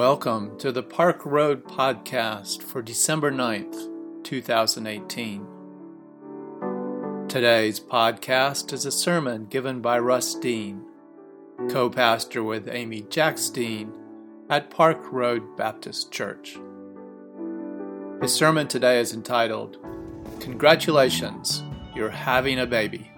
Welcome to the Park Road Podcast for December 9th, 2018. Today's podcast is a sermon given by Russ Dean, co pastor with Amy Jacks Dean at Park Road Baptist Church. His sermon today is entitled, Congratulations, You're Having a Baby.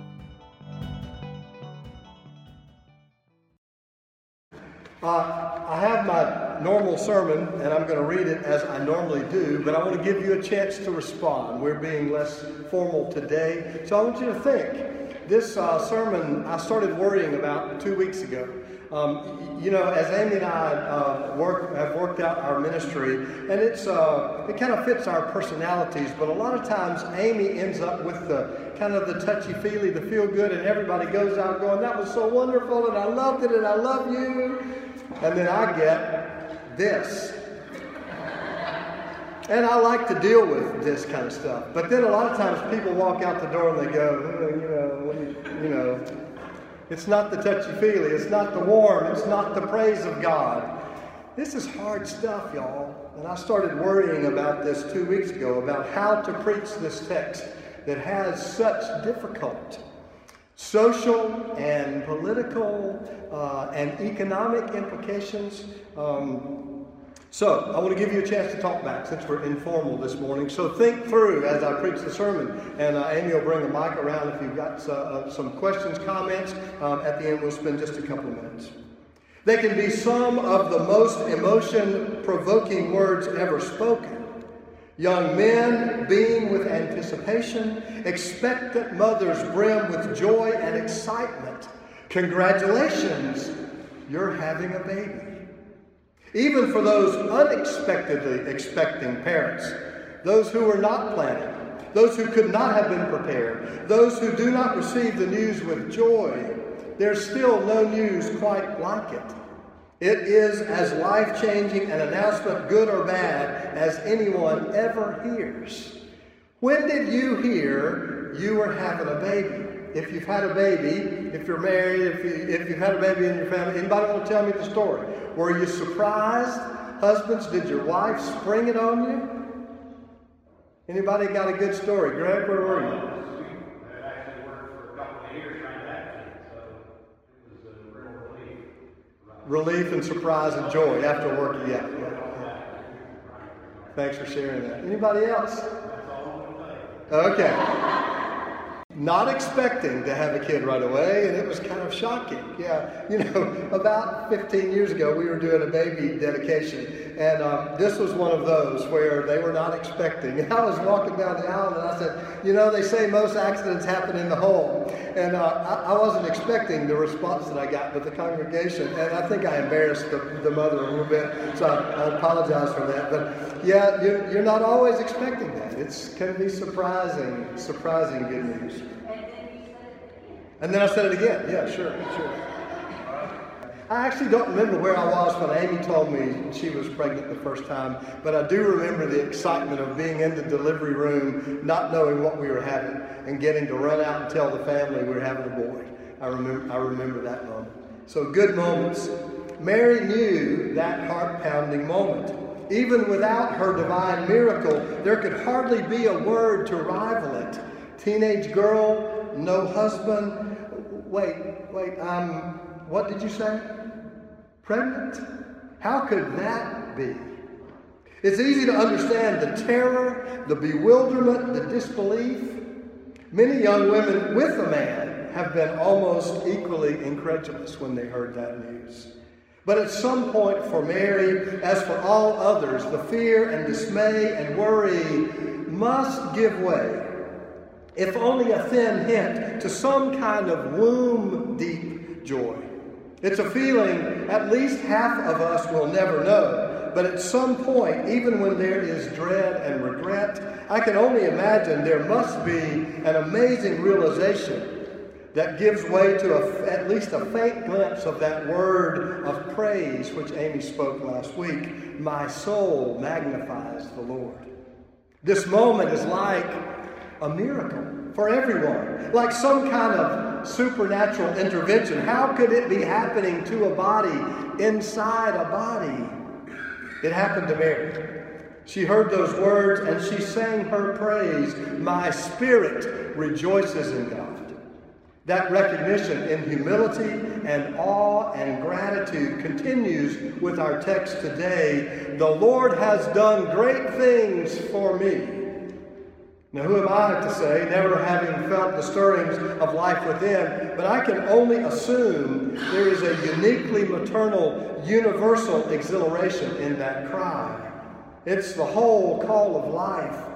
Normal sermon, and I'm going to read it as I normally do, but I want to give you a chance to respond. We're being less formal today, so I want you to think. This uh, sermon I started worrying about two weeks ago. Um, you know, as Amy and I uh, work, have worked out our ministry, and it's uh, it kind of fits our personalities. But a lot of times, Amy ends up with the kind of the touchy feely, the feel good, and everybody goes out going, "That was so wonderful, and I loved it, and I love you." And then I get this. And I like to deal with this kind of stuff. But then a lot of times people walk out the door and they go, oh, you know, you know, it's not the touchy feely, it's not the warm, it's not the praise of God. This is hard stuff, y'all. And I started worrying about this two weeks ago about how to preach this text that has such difficult social and political uh, and economic implications. Um, so, I want to give you a chance to talk back since we're informal this morning. So, think through as I preach the sermon, and uh, Amy will bring a mic around if you've got uh, uh, some questions, comments. Um, at the end, we'll spend just a couple of minutes. They can be some of the most emotion provoking words ever spoken. Young men, being with anticipation, expectant mothers brim with joy and excitement. Congratulations, you're having a baby. Even for those unexpectedly expecting parents, those who were not planning, those who could not have been prepared, those who do not receive the news with joy, there's still no news quite like it. It is as life changing an announcement, good or bad, as anyone ever hears. When did you hear you were having a baby? If you've had a baby, if you're married, if, you, if you've had a baby in your family, anybody want to tell me the story? Were you surprised? Husbands, did your wife spring it on you? Anybody got a good story? Greg, where were you? Relief and surprise and joy after work. Yeah, yeah. Thanks for sharing that. Anybody else? Okay not expecting to have a kid right away, and it was kind of shocking. Yeah, you know, about 15 years ago, we were doing a baby dedication, and um, this was one of those where they were not expecting. And I was walking down the aisle, and I said, You know, they say most accidents happen in the home. And uh, I, I, wasn't expecting the response that I got with the congregation, and I think I embarrassed the, the mother a little bit, so I, I apologize for that. But yeah, you're, you're not always expecting that. It's can be surprising, surprising good news. And then I said it again. Yeah, sure, sure. I actually don't remember where I was when Amy told me she was pregnant the first time, but I do remember the excitement of being in the delivery room, not knowing what we were having, and getting to run out and tell the family we were having a boy. I remember, I remember that moment. So good moments. Mary knew that heart pounding moment. Even without her divine miracle, there could hardly be a word to rival it. Teenage girl, no husband, wait, wait, um, what did you say? Pregnant? How could that be? It's easy to understand the terror, the bewilderment, the disbelief. Many young women with a man have been almost equally incredulous when they heard that news. But at some point for Mary, as for all others, the fear and dismay and worry must give way if only a thin hint, to some kind of womb deep joy. It's a feeling at least half of us will never know. But at some point, even when there is dread and regret, I can only imagine there must be an amazing realization that gives way to a, at least a faint glimpse of that word of praise which Amy spoke last week. My soul magnifies the Lord. This moment is like a miracle for everyone, like some kind of supernatural intervention. How could it be happening to a body inside a body? It happened to Mary. She heard those words and she sang her praise. My spirit rejoices in God. That recognition in humility and awe and gratitude continues with our text today. The Lord has done great things for me. Now, who am I to say, never having felt the stirrings of life within, but I can only assume there is a uniquely maternal, universal exhilaration in that cry. It's the whole call of life,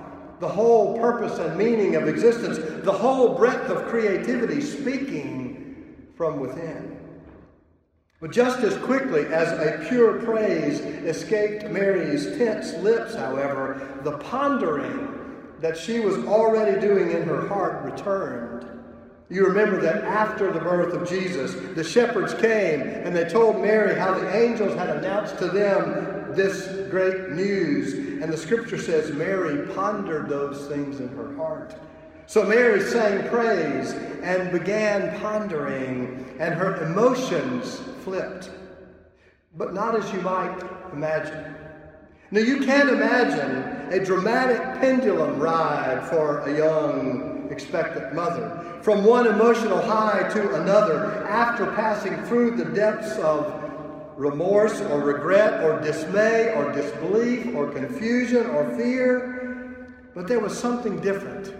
the whole purpose and meaning of existence, the whole breadth of creativity speaking from within. But just as quickly as a pure praise escaped Mary's tense lips, however, the pondering that she was already doing in her heart returned. You remember that after the birth of Jesus, the shepherds came and they told Mary how the angels had announced to them this great news. And the scripture says Mary pondered those things in her heart. So Mary sang praise and began pondering, and her emotions flipped. But not as you might imagine. Now, you can't imagine a dramatic pendulum ride for a young, expectant mother from one emotional high to another after passing through the depths of remorse or regret or dismay or disbelief or confusion or fear. But there was something different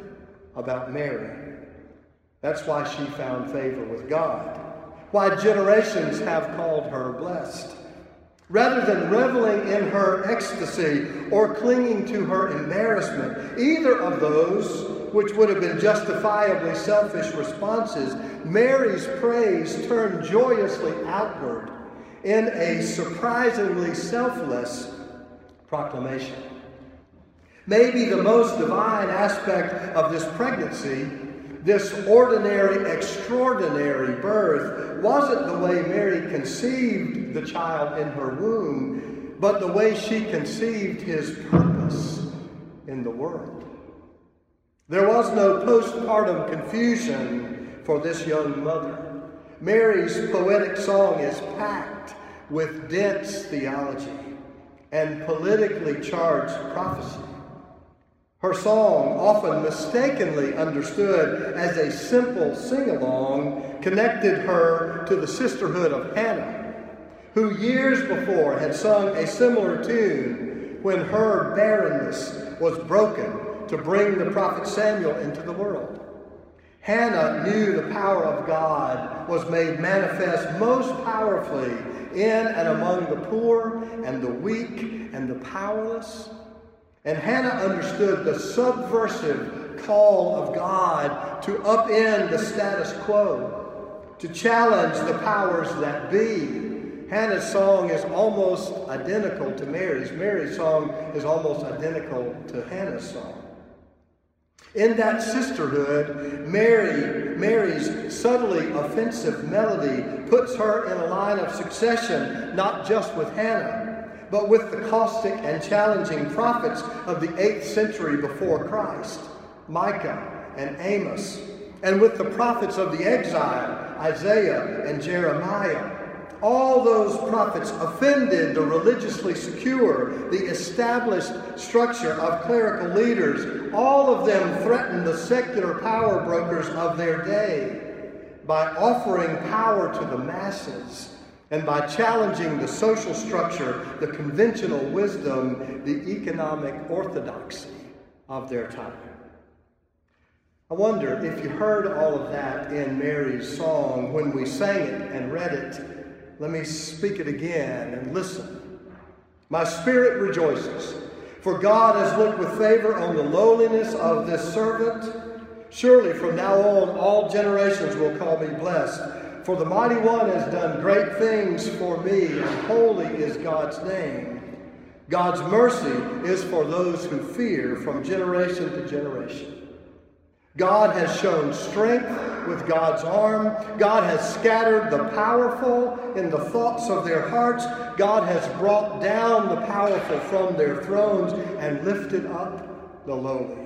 about Mary. That's why she found favor with God, why generations have called her blessed. Rather than reveling in her ecstasy or clinging to her embarrassment, either of those, which would have been justifiably selfish responses, Mary's praise turned joyously outward in a surprisingly selfless proclamation. Maybe the most divine aspect of this pregnancy this ordinary, extraordinary birth wasn't the way Mary conceived the child in her womb, but the way she conceived his purpose in the world. There was no postpartum confusion for this young mother. Mary's poetic song is packed with dense theology and politically charged prophecy. Her song, often mistakenly understood as a simple sing along, connected her to the sisterhood of Hannah, who years before had sung a similar tune when her barrenness was broken to bring the prophet Samuel into the world. Hannah knew the power of God was made manifest most powerfully in and among the poor and the weak and the powerless. And Hannah understood the subversive call of God to upend the status quo, to challenge the powers that be. Hannah's song is almost identical to Mary's. Mary's song is almost identical to Hannah's song. In that sisterhood, Mary, Mary's subtly offensive melody puts her in a line of succession, not just with Hannah, but with the caustic and challenging prophets of the 8th century before Christ, Micah and Amos, and with the prophets of the exile, Isaiah and Jeremiah. All those prophets offended the religiously secure, the established structure of clerical leaders. All of them threatened the secular power brokers of their day by offering power to the masses and by challenging the social structure, the conventional wisdom, the economic orthodoxy of their time. I wonder if you heard all of that in Mary's song when we sang it and read it. Let me speak it again and listen. My spirit rejoices, for God has looked with favor on the lowliness of this servant. Surely from now on, all generations will call me blessed. For the mighty one has done great things for me, and holy is God's name. God's mercy is for those who fear from generation to generation. God has shown strength with God's arm. God has scattered the powerful in the thoughts of their hearts. God has brought down the powerful from their thrones and lifted up the lowly.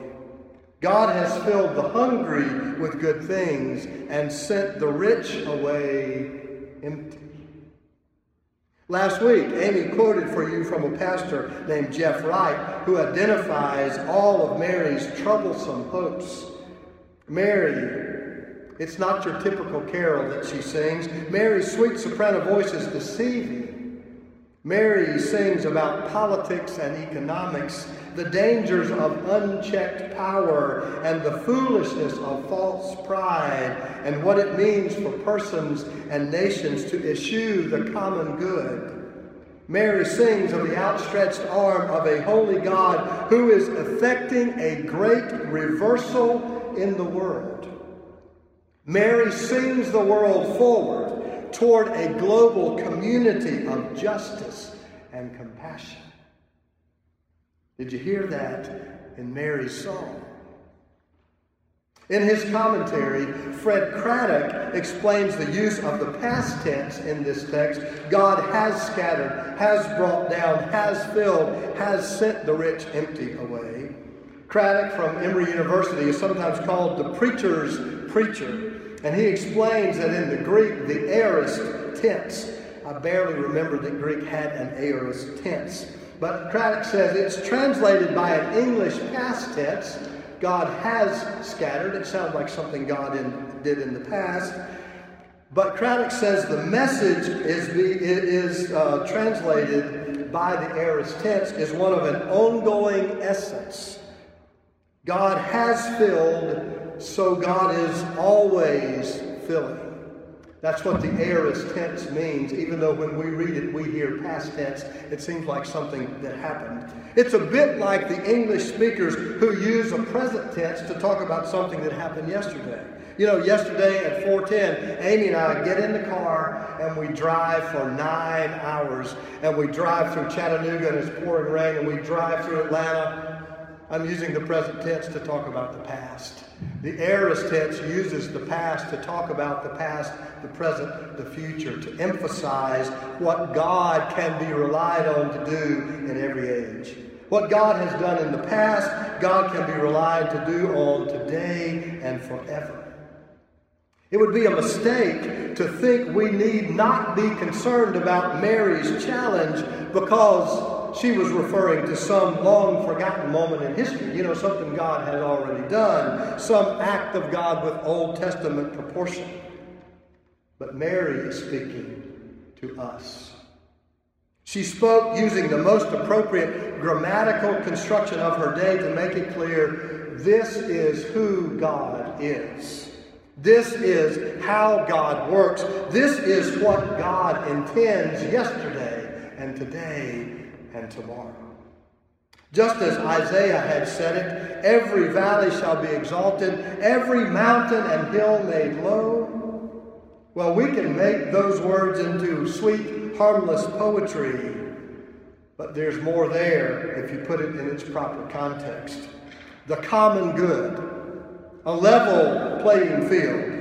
God has filled the hungry with good things and sent the rich away empty. Last week, Amy quoted for you from a pastor named Jeff Wright who identifies all of Mary's troublesome hopes. Mary, it's not your typical carol that she sings. Mary's sweet soprano voice is deceiving. Mary sings about politics and economics, the dangers of unchecked power, and the foolishness of false pride, and what it means for persons and nations to eschew the common good. Mary sings of the outstretched arm of a holy God who is effecting a great reversal in the world. Mary sings the world forward toward a global community of justice and compassion. Did you hear that in Mary's song? In his commentary, Fred Craddock explains the use of the past tense in this text. God has scattered, has brought down, has filled, has sent the rich empty away. Craddock from Emory University is sometimes called the preacher's preacher. And he explains that in the Greek, the aorist tense, I barely remember that Greek had an aorist tense. But Craddock says it's translated by an English past tense God has scattered. It sounds like something God in, did in the past. But Craddock says the message is, be, is uh, translated by the aorist tense is one of an ongoing essence. God has filled, so God is always filling. That's what the aorist tense means, even though when we read it, we hear past tense. It seems like something that happened. It's a bit like the English speakers who use a present tense to talk about something that happened yesterday. You know, yesterday at 410, Amy and I get in the car and we drive for nine hours. And we drive through Chattanooga and it's pouring rain, and we drive through Atlanta. I'm using the present tense to talk about the past. The aorist tense uses the past to talk about the past, the present, the future, to emphasize what God can be relied on to do in every age. What God has done in the past, God can be relied to do on today and forever. It would be a mistake to think we need not be concerned about Mary's challenge because she was referring to some long forgotten moment in history, you know, something God had already done, some act of God with Old Testament proportion. But Mary is speaking to us. She spoke using the most appropriate grammatical construction of her day to make it clear this is who God is. This is how God works. This is what God intends yesterday and today and tomorrow. Just as Isaiah had said it, every valley shall be exalted, every mountain and hill made low. Well, we can make those words into sweet, harmless poetry, but there's more there if you put it in its proper context. The common good, a level playing field,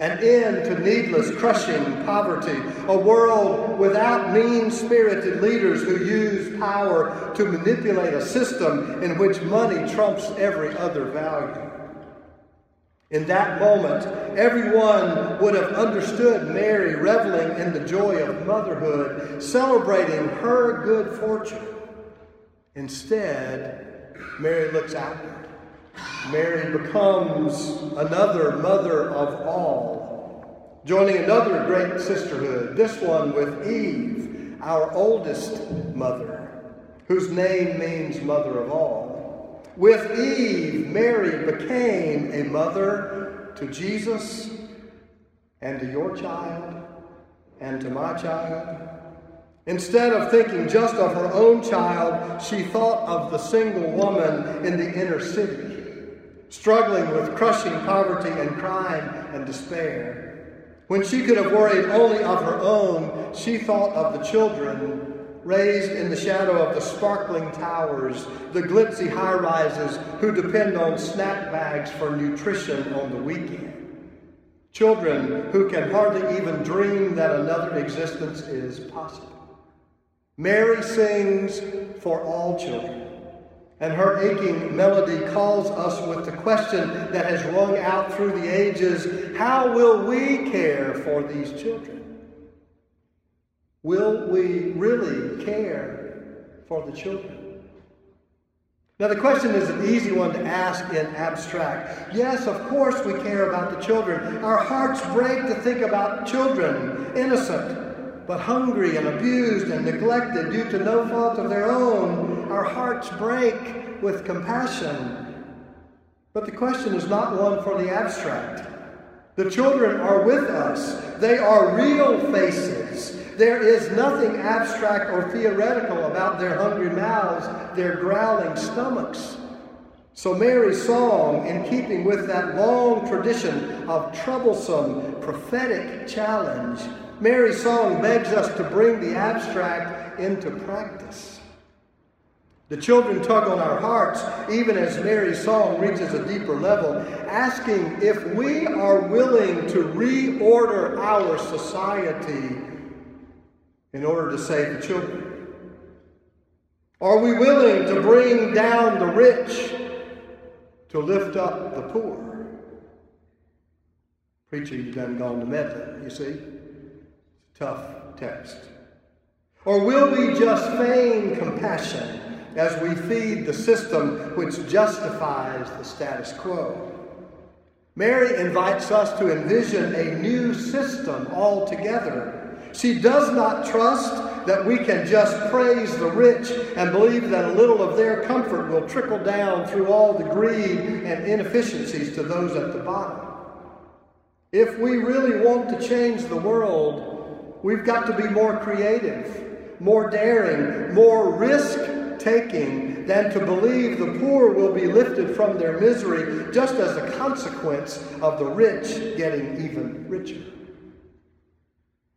an end to needless crushing poverty, a world without mean spirited leaders who use power to manipulate a system in which money trumps every other value. In that moment, everyone would have understood Mary reveling in the joy of motherhood, celebrating her good fortune. Instead, Mary looks outward. Mary becomes another mother of all, joining another great sisterhood, this one with Eve, our oldest mother, whose name means mother of all. With Eve, Mary became a mother to Jesus and to your child and to my child. Instead of thinking just of her own child, she thought of the single woman in the inner city struggling with crushing poverty and crime and despair. When she could have worried only of her own, she thought of the children raised in the shadow of the sparkling towers, the glitzy high rises who depend on snack bags for nutrition on the weekend. Children who can hardly even dream that another existence is possible. Mary sings for all children. And her aching melody calls us with the question that has rung out through the ages how will we care for these children? Will we really care for the children? Now, the question is an easy one to ask in abstract. Yes, of course we care about the children. Our hearts break to think about children, innocent, but hungry and abused and neglected due to no fault of their own. Our hearts break with compassion. But the question is not one for the abstract. The children are with us, they are real faces. There is nothing abstract or theoretical about their hungry mouths, their growling stomachs. So, Mary's song, in keeping with that long tradition of troublesome prophetic challenge, Mary's song begs us to bring the abstract into practice. The children tug on our hearts, even as Mary's song reaches a deeper level, asking if we are willing to reorder our society in order to save the children? Are we willing to bring down the rich to lift up the poor? Preacher, you've done gone to Medley, you see? Tough text. Or will we just feign compassion as we feed the system which justifies the status quo? Mary invites us to envision a new system altogether she does not trust that we can just praise the rich and believe that a little of their comfort will trickle down through all the greed and inefficiencies to those at the bottom. If we really want to change the world, we've got to be more creative, more daring, more risk taking than to believe the poor will be lifted from their misery just as a consequence of the rich getting even richer.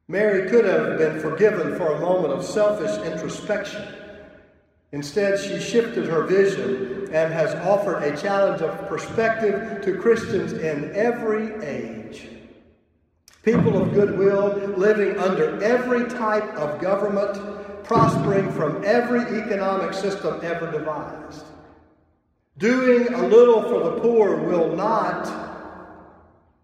Mary could have been forgiven for a moment of selfish introspection. Instead, she shifted her vision and has offered a challenge of perspective to Christians in every age. People of goodwill living under every type of government, prospering from every economic system ever devised. Doing a little for the poor will not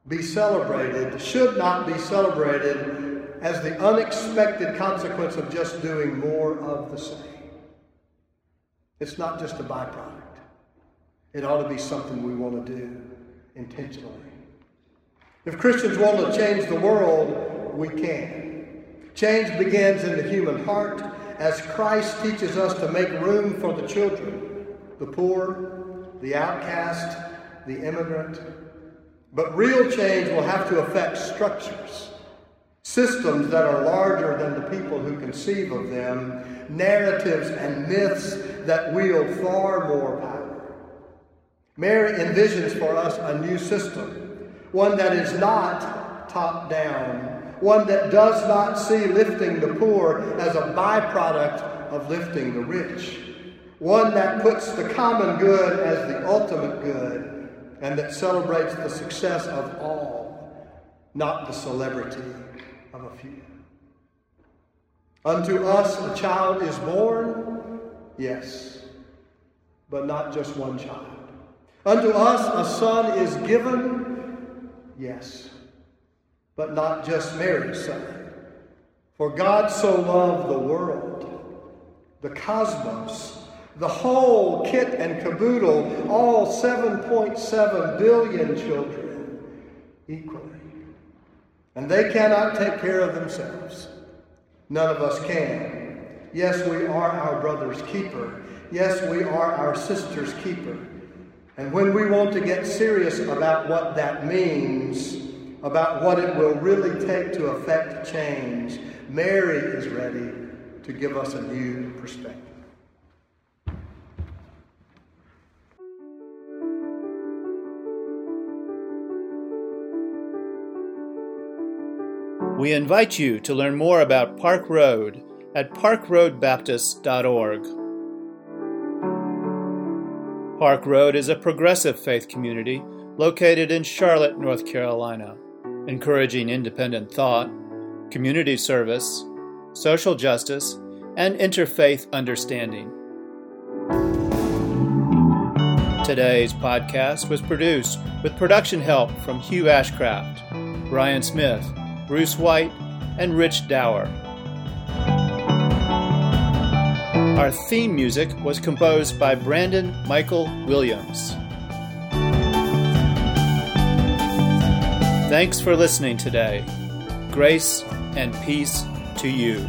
be celebrated, should not be celebrated as the unexpected consequence of just doing more of the same. It's not just a byproduct. It ought to be something we want to do intentionally. If Christians want to change the world, we can. Change begins in the human heart as Christ teaches us to make room for the children, the poor, the outcast, the immigrant. But real change will have to affect structures systems that are larger than the people who conceive of them, narratives and myths that wield far more power. Mary envisions for us a new system, one that is not top down, one that does not see lifting the poor as a byproduct of lifting the rich, one that puts the common good as the ultimate good, and that celebrates the success of all, not the celebrity of a few. Unto us a child is born, yes, but not just one child. Unto us a son is given, yes, but not just Mary's son. For God so loved the world, the cosmos, the whole kit and caboodle, all 7.7 billion children equally. And they cannot take care of themselves. None of us can. Yes, we are our brother's keeper. Yes, we are our sister's keeper. And when we want to get serious about what that means, about what it will really take to affect change, Mary is ready to give us a new perspective. We invite you to learn more about Park Road at parkroadbaptist.org. Park Road is a progressive faith community located in Charlotte, North Carolina, encouraging independent thought, community service, social justice, and interfaith understanding. Today's podcast was produced with production help from Hugh Ashcraft, Brian Smith, Bruce White, and Rich Dower. Our theme music was composed by Brandon Michael Williams. Thanks for listening today. Grace and peace to you.